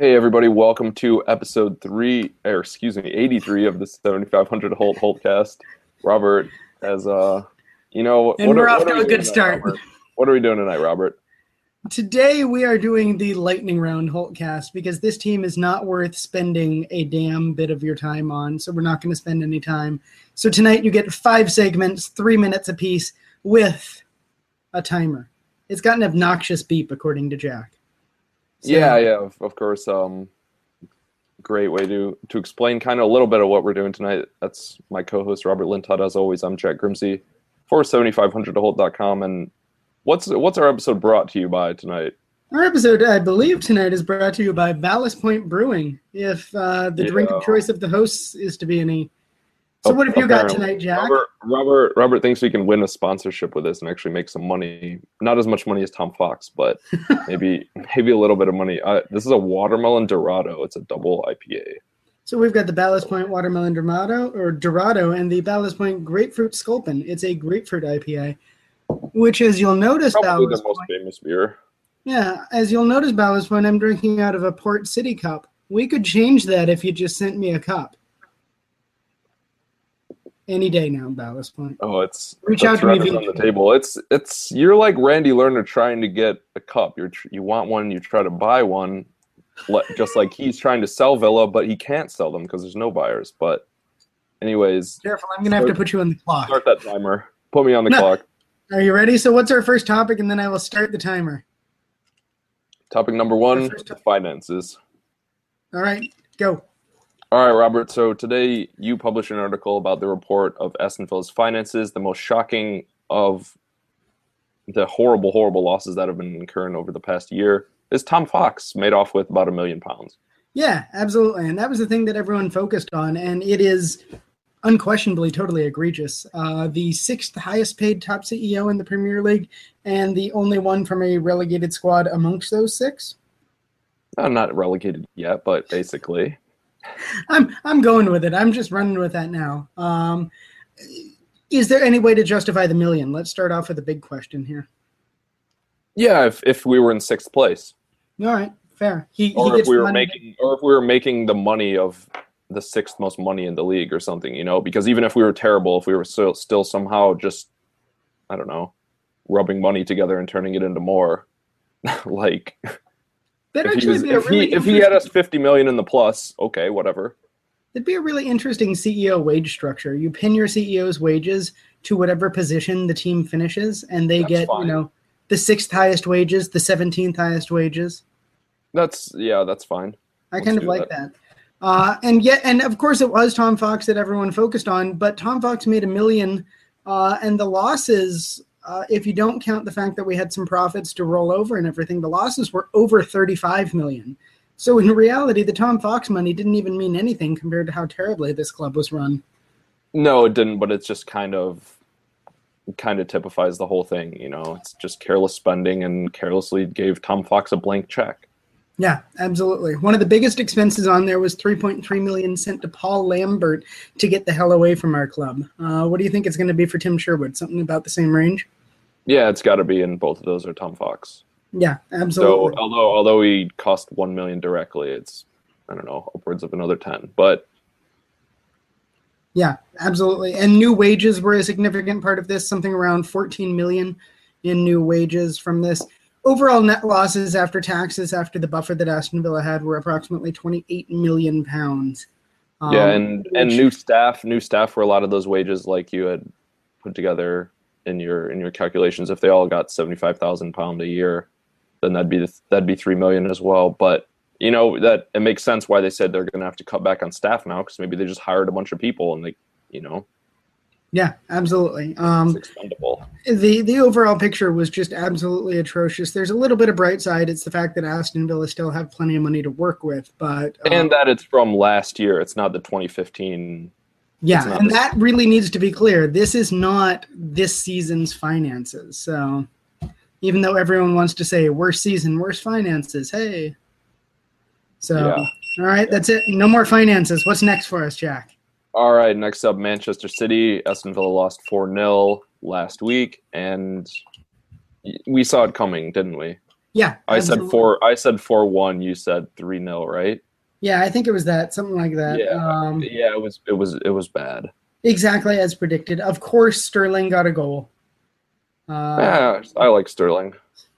Hey everybody, welcome to episode three, or excuse me, eighty-three of the seventy-five hundred Holte Holtecast. Robert, as uh, you know, And we're are- off to a good start. Robert? What are we doing tonight, Robert? Today we are doing the lightning round Holtecast because this team is not worth spending a damn bit of your time on, so we're not going to spend any time. So tonight you get five segments, three minutes apiece, with a timer. It's got an obnoxious beep, according to Jack. So- yeah, yeah, of, of course. Um, great way to to explain kind of a little bit of what we're doing tonight. That's my co-host Robert Lintott. As always, I'm Jack Grimsey for 7500toholte.com. And what's what's our episode brought to you by tonight? Our episode, I believe, tonight is brought to you by Ballast Point Brewing. If uh, the drink of choice of the hosts is to be any. So, what have you got tonight, Jack? Robert, Robert Robert thinks we can win a sponsorship with this and actually make some money. Not as much money as Tom Fox, but maybe maybe a little bit of money. Uh, this is a watermelon Dorado. It's a double IPA. So we've got the Ballast Point Watermelon Dorado or Dorado and the Ballast Point Grapefruit Sculpin. It's a grapefruit IPA, which, as you'll notice, Probably the most Point, famous beer. yeah, as you'll notice, Ballast Point, I'm drinking out of a Port City cup. We could change that if you just sent me a cup. Any day now, Ballast Point. Oh, it's Reach out to me threat is via on the table. It's it's you're like Randy Lerner trying to get a cup. You're you want one, you try to buy one, just like he's trying to sell Villa, but he can't sell them because there's no buyers. But anyways, Careful, I'm gonna have to put you on the clock. start that timer. Put me on the No. clock. Are you ready? So, what's our first topic, and then I will start the timer. Topic number one: finances. All right, go. All right, Robert. So today you published an article about the report of Aston Villa's finances, the most shocking of the horrible, horrible losses that have been incurring over the past year. Is Tom Fox made off with about a million pounds? Yeah, absolutely. And that was the thing that everyone focused on. And it is unquestionably totally egregious. Uh, the sixth highest paid top CEO in the Premier League, and the only one from a relegated squad amongst those six. Uh, not relegated yet, but basically. I'm I'm going with it. I'm just running with that now. Um, is there any way to justify the million? Let's start off with a big question here. Yeah, if, if we were in sixth place, All right, fair. He, he or if we were making, or if we were making the money of the sixth most money in the league or something, you know, because even if we were terrible, if we were still still somehow just, I don't know, rubbing money together and turning it into more, like That'd if he, actually was, be a if, really he, if he had us 50 million in the plus, okay, whatever. It'd be a really interesting CEO wage structure. You pin your CEO's wages to whatever position the team finishes, and they That's get, fine. you know, the sixth highest wages, the 17th highest wages. That's yeah, that's fine. I Let's kind of like that. Uh, and yet, and of course, it was Tom Fox that everyone focused on, but Tom Fox made a million, uh, and the losses, uh, if you don't count the fact that we had some profits to roll over and everything, the losses were over 35 million. So in reality, the Tom Fox money didn't even mean anything compared to how terribly this club was run. No, it didn't, but it's just kind of kind of typifies the whole thing, you know. It's just careless spending and carelessly gave Tom Fox a blank check. Yeah, absolutely. One of the biggest expenses on there was 3.3 million sent to Paul Lambert to get the hell away from our club. Uh, what do you think it's going to be for Tim Sherwood? Something about the same range? Yeah, it's got to be, and both of those are Tom Fox. Yeah, absolutely. So although although he cost one million directly, it's I don't know upwards of another ten. But yeah, absolutely. And new wages were a significant part of this. Something around 14 million in new wages from this. Overall net losses after taxes after the buffer that Aston Villa had were approximately 28 million pounds. yeah, Um, and and which- new staff, new staff were a lot of those wages like you had put together in your in your calculations. If they all got seventy five thousand pound a year, then that'd be that'd be three million as well. But you know that it makes sense why they said they're going to have to cut back on staff now because maybe they just hired a bunch of people and they you know yeah, absolutely. Um, it's expendable. the the overall picture was just absolutely atrocious. There's a little bit of bright side. It's the fact that Aston Villa still have plenty of money to work with, but um, and that it's from last year. It's not the 2015. Yeah, and that really needs to be clear. This is not this season's finances. So even though everyone wants to say worst season, worst finances, hey. So Yeah. all right, that's it. No more finances. What's next for us, Jack? All right, next up, Manchester City. Aston Villa lost 4 0 last week, and we saw it coming, didn't we? Yeah, I said four. I said four one. You said three 0 right? Yeah, I think it was that something like that. Yeah. Um, Yeah, it was. It was. It was bad. exactly as predicted. Of course, Sterling got a goal. Uh, yeah, I like Sterling.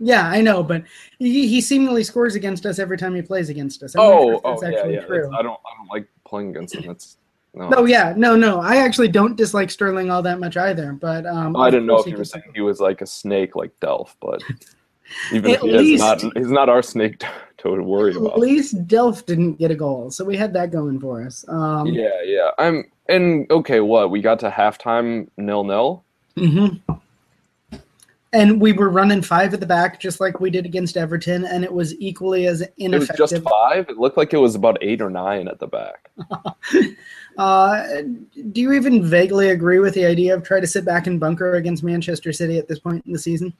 Yeah, I know, but he, he seemingly scores against us every time he plays against us. Oh, oh, yeah, actually yeah. I don't. I don't like playing against him. That's no. No, yeah, no, no. I actually don't dislike Sterling all that much either. But um, I didn't know if you he were saying he was like a snake, like Delph, but even if he is not, he's not our snake to, worry At about. least Delph didn't get a goal, so we had that going for us. Um, Yeah, yeah. I'm and okay. What we got to halftime nil nil. Mm-hmm. And we were running five at the back, just like we did against Everton, and it was equally as It was ineffective. just five. It looked like it was about eight or nine at the back. Uh, do you even vaguely agree with the idea of try to sit back and bunker against Manchester City at this point in the season?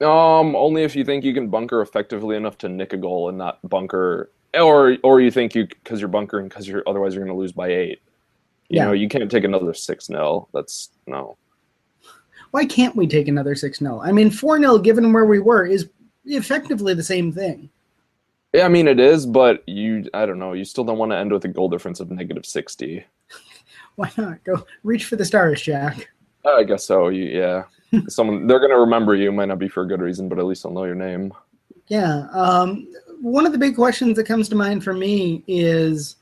Um, only if you think you can bunker effectively enough to nick a goal and not bunker, or or you think you because you're bunkering because you're otherwise you're going to lose by eight. You Yeah. know, you can't take another six 0 That's no. Why can't we take another 6 0? I mean, 4 0, given where we were, is effectively the same thing. Yeah, I mean it is, but you I don't know. You still don't want to end with a goal difference of negative sixty. Why not? Go reach for the stars, Jack. I guess so. You, yeah, someone they're going to remember you. Might not be for a good reason, but at least they'll know your name. Yeah. Um, one of the big questions that comes to mind for me is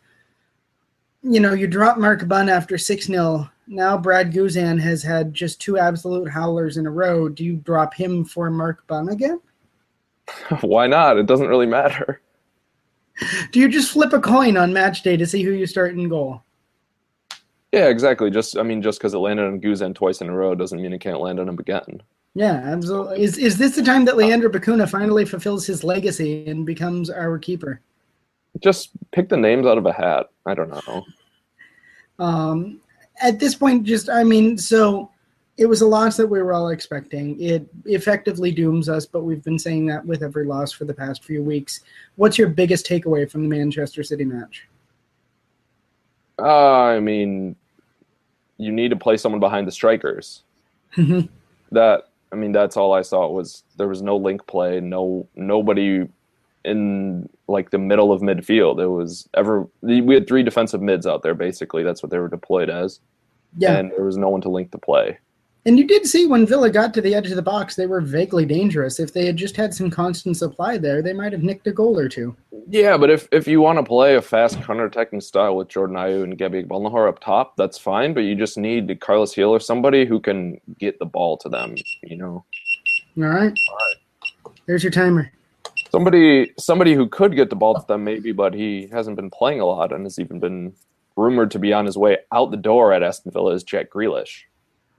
you know, you drop Mark Bunn after 6 0. Now Brad Guzan has had just two absolute howlers in a row. Do you drop him for Mark Bunn again? Why not? It doesn't really matter. Do you just flip a coin on match day to see who you start in goal? Yeah, exactly. Just I mean, just because it landed on Guzan twice in a row doesn't mean it can't land on him again. Yeah, absolutely. Is is this the time that Leandro Bacuna finally fulfills his legacy and becomes our keeper? Just pick the names out of a hat. I don't know. Um, at this point, just I mean, so it was a loss that we were all expecting. It effectively dooms us, but we've been saying that with every loss for the past few weeks. What's your biggest takeaway from the Manchester City match? Uh, I mean, you need to play someone behind the strikers. Mhm. That I mean, that's all I saw was there was no link play, no nobody in like the middle of midfield. It was ever we had three defensive mids out there basically. That's what they were deployed as, yeah, and there was no one to link the play. And you did see when Villa got to the edge of the box, they were vaguely dangerous. If they had just had some constant supply there, they might have nicked a goal or two. Yeah, but if, if you want to play a fast counter-attacking style with Jordan Ayew and Gabby Agbonlahor up top, that's fine. But you just need Carles Gil or somebody who can get the ball to them. You know, All right. All right. there's your timer. somebody somebody who could get the ball to them maybe, but he hasn't been playing a lot and has even been rumored to be on his way out the door at Aston Villa is Jack Grealish.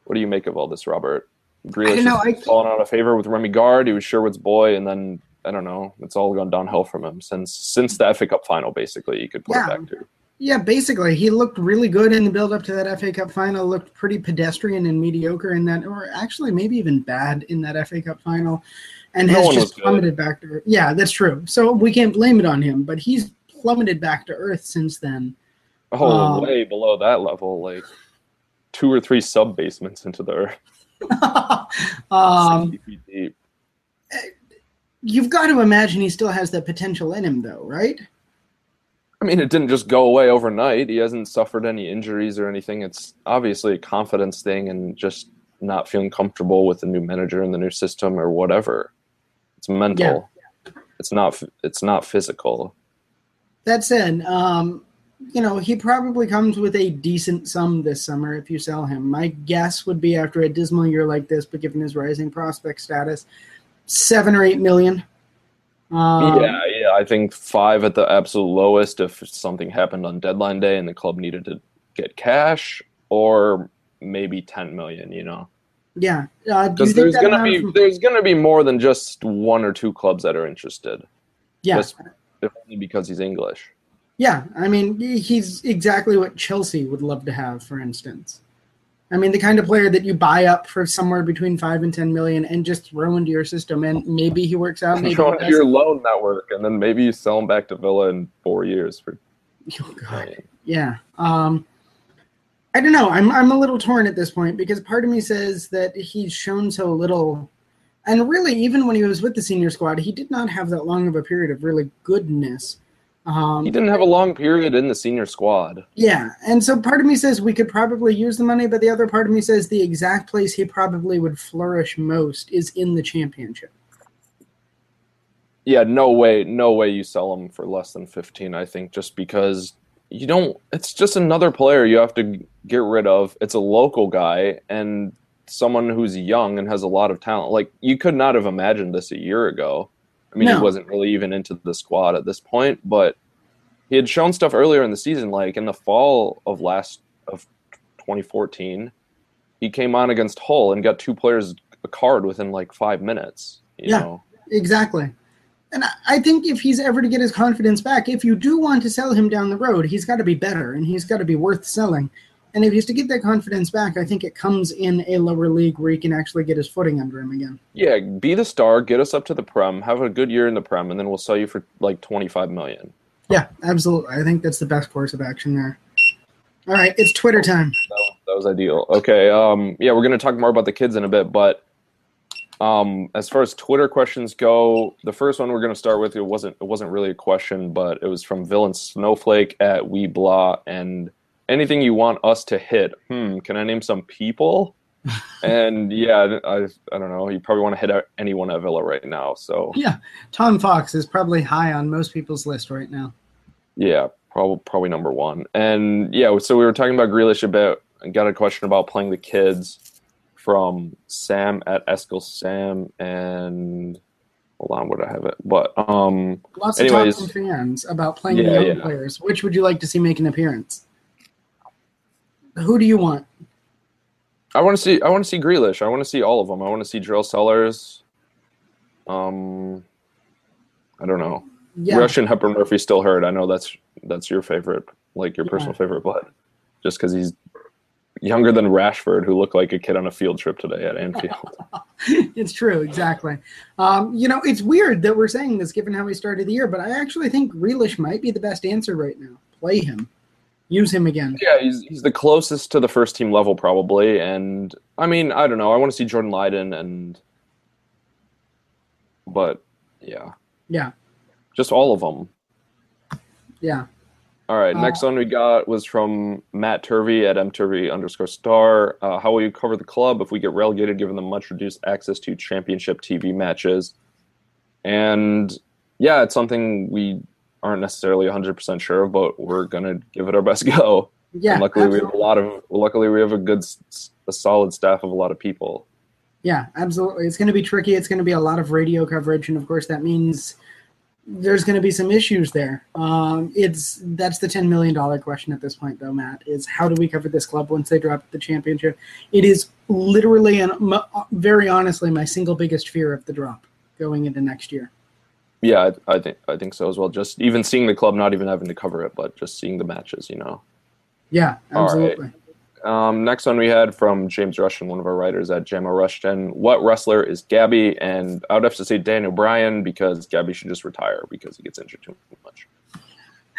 What do you make of all this, Robert? Grealish know, has I- fallen out of favor with Rémi Garde. He was Sherwood's boy, and then I don't know. It's all gone downhill from him since since the FA Cup final. Basically, you could put Yeah. it back to. Yeah, basically, he looked really good in the build up to that FA Cup final. Looked pretty pedestrian and mediocre in that, or actually maybe even bad in that FA Cup final, and No has just plummeted back to. Yeah, that's true. So we can't blame it on him, but he's plummeted back to earth since then. Oh, Um, way below that level, like two or three sub basements into the earth. um, deep. you've got to imagine he still has that potential in him, though, right? I mean, it didn't just go away overnight. He hasn't suffered any injuries or anything. It's obviously a confidence thing and just not feeling comfortable with the new manager and the new system or whatever. It's mental. Yeah. It's not. It's not physical. That said, um, you know, he probably comes with a decent sum this summer if you sell him. My guess would be after a dismal year like this, but given his rising prospect status, seven or eight million. Um, yeah, yeah. I think five at the absolute lowest if something happened on deadline day and the club needed to get cash, or maybe ten million. You know. yeah. Uh, do Because you think there's gonna be from- there's gonna be more than just one or two clubs that are interested. yeah, just- only because he's English. Yeah. I mean, he's exactly what Chelsea would love to have, for instance. I mean, the kind of player that you buy up for somewhere between five and ten million and just throw into your system, and maybe he works out. Maybe Go your loan network, and then maybe you sell him back to Villa in four years for. Oh, God. Yeah. Um, I don't know. I'm I'm a little torn at this point because part of me says that he's shown so little. and really, even when he was with the senior squad, he did not have that long of a period of really goodness. Um, He didn't have a long period in the senior squad. yeah, and so part of me says we could probably use the money, but the other part of me says the exact place he probably would flourish most is in the championship. Yeah, no way, no way you sell him for less than 15, I think, just because you don't it's just another player you have to get rid of. It's a local guy and someone who's young and has a lot of talent. Like you could not have imagined this a year ago. I mean, No. he wasn't really even into the squad at this point, but he had shown stuff earlier in the season like in the fall of last of 2014. He came on against Hull and got two players a card within like 5 minutes, you Yeah. know. Exactly. And I think if he's ever to get his confidence back, if you do want to sell him down the road, he's got to be better and he's got to be worth selling. And if he's to get that confidence back, I think it comes in a lower league where he can actually get his footing under him again. Yeah, be the star, get us up to the prem, have a good year in the prem, and then we'll sell you for like twenty five million. Yeah, absolutely. I think that's the best course of action there. All right, it's Twitter time. That was, that was ideal. Okay, um, yeah, we're gonna talk more about the kids in a bit, but um, as far as Twitter questions go, the first one we're gonna start with it wasn't it wasn't really a question, but it was from Villain Snowflake at We Blah, and anything you want us to hit. Hmm, can I name some people? and yeah, I I don't know. You probably want to hit anyone at Villa right now, so. Yeah, Tom Fox is probably high on most people's list right now. Yeah, probably probably number one. And yeah, so we were talking about Grealish a bit. I got a question about playing the kids from Sam at Eskil Sam and hold on, would I have it? But um, Lots Anyways. of talk from fans about playing Yeah, the young yeah. players. Which would you like to see make an appearance? Who do you want? I want to see I want to see Grealish. I want to see all of them. I want to see Drill Sellers. Um, I don't know. Yeah, Rushian Hepburn Murphy still hurt. I know that's that's your favorite, like your Yeah. personal favorite, but just because he's younger than Rashford, who looked like a kid on a field trip today at Anfield. it's true, exactly. Um, you know, it's weird that we're saying this given how we started the year, but I actually think Grealish might be the best answer right now. Play him, use him again. Yeah, he's he's the closest to the first team level probably, and I mean I don't know. I want to see Jordan Lyden and, but yeah, Yeah, just all of them. yeah. All right, Uh, next one we got was from Matt Turvey at mturvey underscore star. Uh, how will you cover the club if we get relegated, given the much reduced access to championship TV matches? And yeah, it's something we aren't necessarily 100% sure but we're gonna give it our best go. Yeah, and luckily we have a lot of luckily we have a good a solid staff of a lot of people Yeah, absolutely. It's going to be tricky. It's going to be a lot of radio coverage, and of course, that means there's going to be some issues there. Um, it's that's the ten million dollar question at this point, though. Matt is how do we cover this club once they drop the championship? It is literally and very honestly my single biggest fear of the drop going into next year. Yeah I, I think i think so as well just even seeing the club not even having to cover it but just seeing the matches you know Yeah, right. absolutely. um, next one we had from james rushton one of our writers at gemma rushton what wrestler is gabby and i would have to say daniel bryan because gabby should just retire because he gets injured too much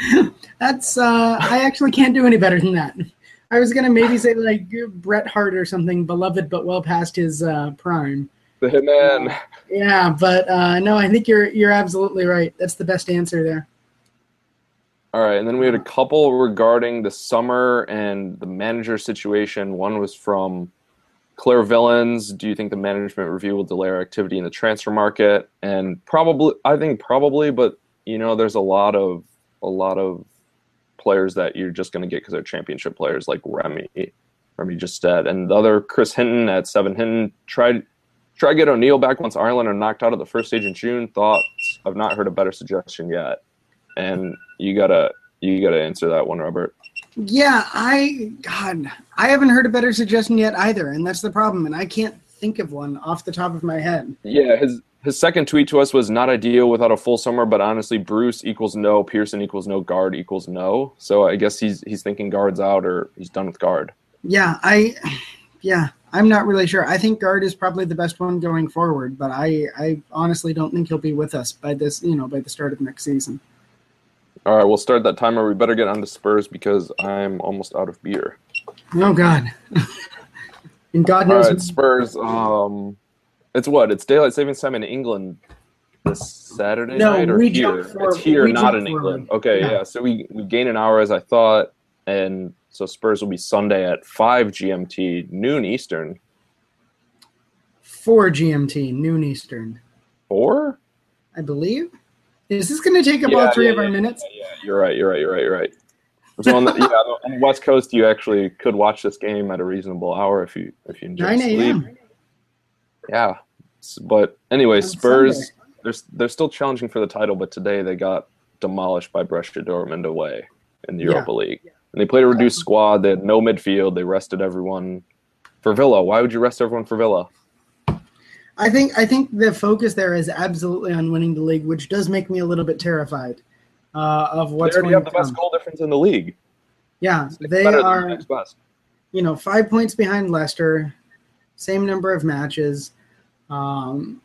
That's uh, I actually can't do any better than that. I was gonna maybe say like Bret Hart or something, beloved but well past his uh, prime. the hitman Yeah, but uh, no, I think you're you're absolutely right. That's the best answer there. All right, and then we had a couple regarding the summer and the manager situation. One was from Claire Villains. Do you think the management review will delay our activity in the transfer market? And probably, I think probably, but you know, there's a lot of a lot of players that you're just going to get because they're championship players, like Remy, Remy just Justet, and the other Chris Hinton at Seven Hinton tried try to get O'Neill back once Ireland are knocked out of the first stage in June. Thoughts? I've not heard a better suggestion yet and you gotta you gotta answer that one, Robert. Yeah, I God, I haven't heard a better suggestion yet either, and that's the problem. And I can't think of one off the top of my head. Yeah, his his second tweet to us was not ideal without a full summer, but honestly, Bruce equals no, Pearson equals no, Garde equals no. So I guess he's he's thinking Garde's out or he's done with Garde. Yeah, I, yeah, I'm not really sure. I think Garde is probably the best one going forward, but I, I honestly don't think he'll be with us by this, you know, by the start of next season. All right, we'll start that timer. We better get on to Spurs because I'm almost out of beer. Oh God, and God knows right, Spurs. Um, It's what? It's daylight savings time in England this Saturday No, night or we here? jump forward- it's here, we not in England. Okay, Yeah. yeah. So we we gain an hour as I thought, and so Spurs will be Sunday at five GMT, noon Eastern. Four GMT, noon Eastern, Four? I believe. Is this going to take up Yeah, all three yeah, of our yeah, minutes? Yeah, you're right. You're right. You're right. You're right. So on the, yeah, on the West Coast, you actually could watch this game at a reasonable hour if you if you enjoy 9 sleep. a.m. Yeah, but anyway, On Spurs Sunday. they're they're still challenging for the title, but today they got demolished by Borussia Dortmund away in the Yeah. Europa League, and they played a reduced squad. They had no midfield. They rested everyone for Villa. Why would you rest everyone for Villa? I think I think the focus there is absolutely on winning the league, which does make me a little bit terrified uh, of what's they already going have the best goal difference in the league. Yeah, It's they the are. best. you know, five points behind Leicester, same number of matches. Um,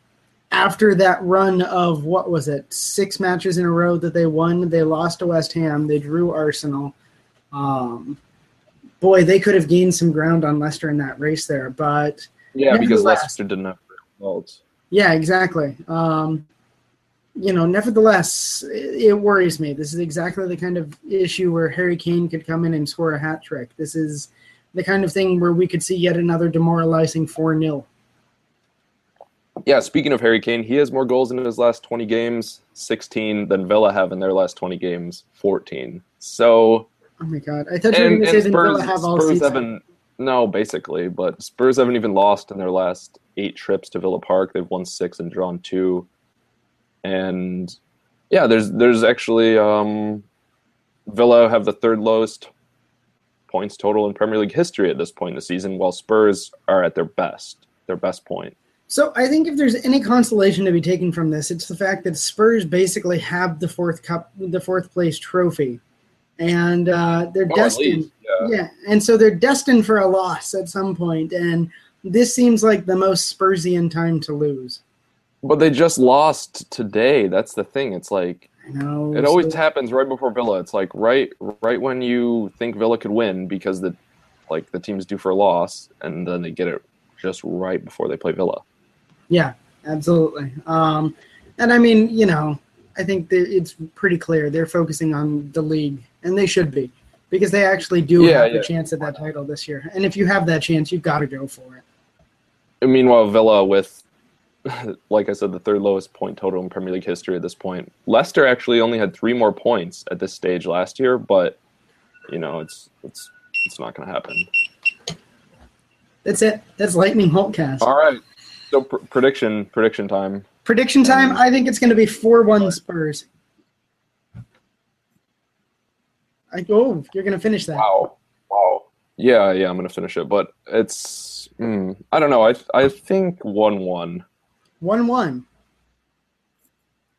after that run of what was it, six matches in a row that they won, they lost to West Ham, they drew Arsenal. Um, boy, they could have gained some ground on Leicester in that race there, but Yeah, because Leicester didn't have results. yeah, exactly. Um, you know, nevertheless, it, it worries me. This is exactly the kind of issue where Harry Kane could come in and score a hat trick. This is the kind of thing where we could see yet another demoralizing 4 0. Yeah, speaking of Harry Kane, he has more goals in his last 20 games, 16, than Villa have in their last 20 games, 14. So, Oh my God. I thought you were going to say that Spurs, Villa have all Spurs season. haven't, no, basically, but Spurs haven't even lost in their last eight trips to Villa Park. They've won six and drawn two. And yeah, there's there's actually um, Villa have the third lowest points total in Premier League history at this point in the season, while Spurs are at their best, their best point. So I think if there's any consolation to be taken from this, it's the fact that Spurs basically have the fourth cup, the fourth place trophy, and uh, they're Oh, destined. yeah. Yeah, and so they're destined for a loss at some point, and this seems like the most Spursian time to lose. But they just lost today. That's the thing. It's like know. it always happens right before Villa. It's like right right when you think Villa could win because the like the team's due for a loss, and then they get it just right before they play Villa. yeah, absolutely. Um, and I mean, you know, I think that it's pretty clear they're focusing on the league, and they should be because they actually do Yeah, have yeah. a chance at that title this year. And if you have that chance, you've got to go for it. And meanwhile, Villa with like I said, the third lowest point total in Premier League history at this point. Leicester actually only had three more points at this stage last year, but you know it's it's it's not going to happen. That's it. That's Lightning Holtecast. All right. So pr- prediction prediction time. Prediction time. Um, I think it's going to be four-one Spurs. I oh, you're going to finish that. Wow. Wow. Yeah, yeah, I'm gonna finish it, but it's mm, I don't know. I I think one one. One-one.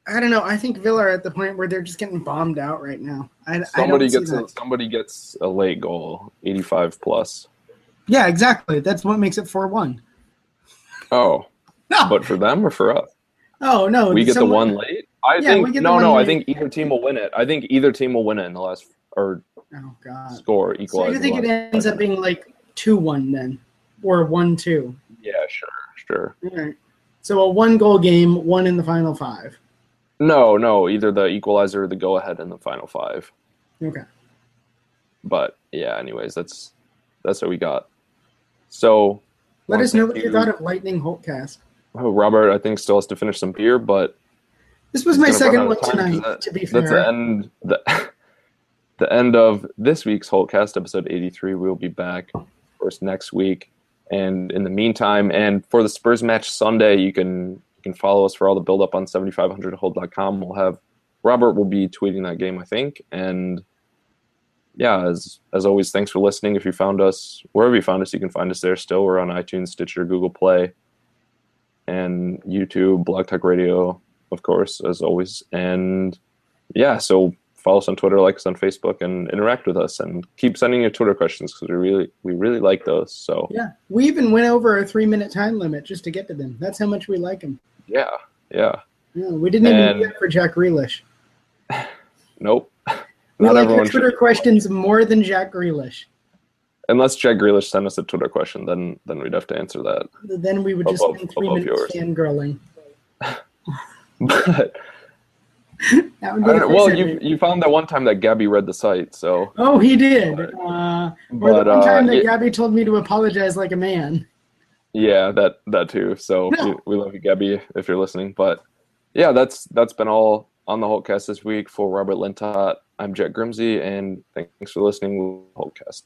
I don't know. I think Villa are at the point where they're just getting bombed out right now. I, I Somebody don't gets a, somebody gets a late goal, 85 plus. Yeah, exactly. That's what makes it four-one. Oh, No. but for them or for us, oh no. we get the one late. I Yeah, think no, one no. I think either team will win it. I think either team will win it in the last or Oh god. score equalizer. So you think it ends up being like two-one then, or one-two? Yeah, sure, sure. All right. So a one-goal game, one in the final five. No, no. Either the equalizer or the go ahead in the final five. Okay. But yeah, anyways, that's that's what we got. So Let us know what you you- thought of Lightning Holtecast. Oh, Robert, I think still has to finish some beer, but This was my second one out of time, 'cause tonight. that- to be fair, that's the end the, the end of this week's Holtecast, episode 83. We'll be back of course next week. And in the meantime, and for the Spurs match Sunday, you can you can follow us for all the build up on 7500hold.com. We'll have Robert will be tweeting that game, I think. And yeah, as as always, thanks for listening. If you found us wherever you found us, you can find us there still. We're on iTunes, Stitcher, Google Play, and YouTube, Blog Talk Radio, of course, as always. And yeah, so follow us on Twitter, like us on Facebook, and interact with us, and keep sending your Twitter questions because we really we really like those. So yeah, we even went over a three-minute time limit just to get to them. That's how much we like them. yeah, yeah, Yeah, we didn't even And- do that for Jack Grealish. nope. We like our everyone should Twitter questions more than Jack Grealish. unless Jack Grealish sent us a Twitter question, then then we'd have to answer that. Then we would just Above- spend three minutes yours. fangirling. But well, you you found that one time that Gabby read the site, so Oh, he did. Uh, or But, the one uh, time that it- Gabby told me to apologize like a man. yeah, that that too. So No. we, we love you, Gabby, if you're listening. But yeah, that's that's been all on the Holtecast this week for Robert Lintott. I'm Jack Grimsey, and thanks for listening. Holtecast.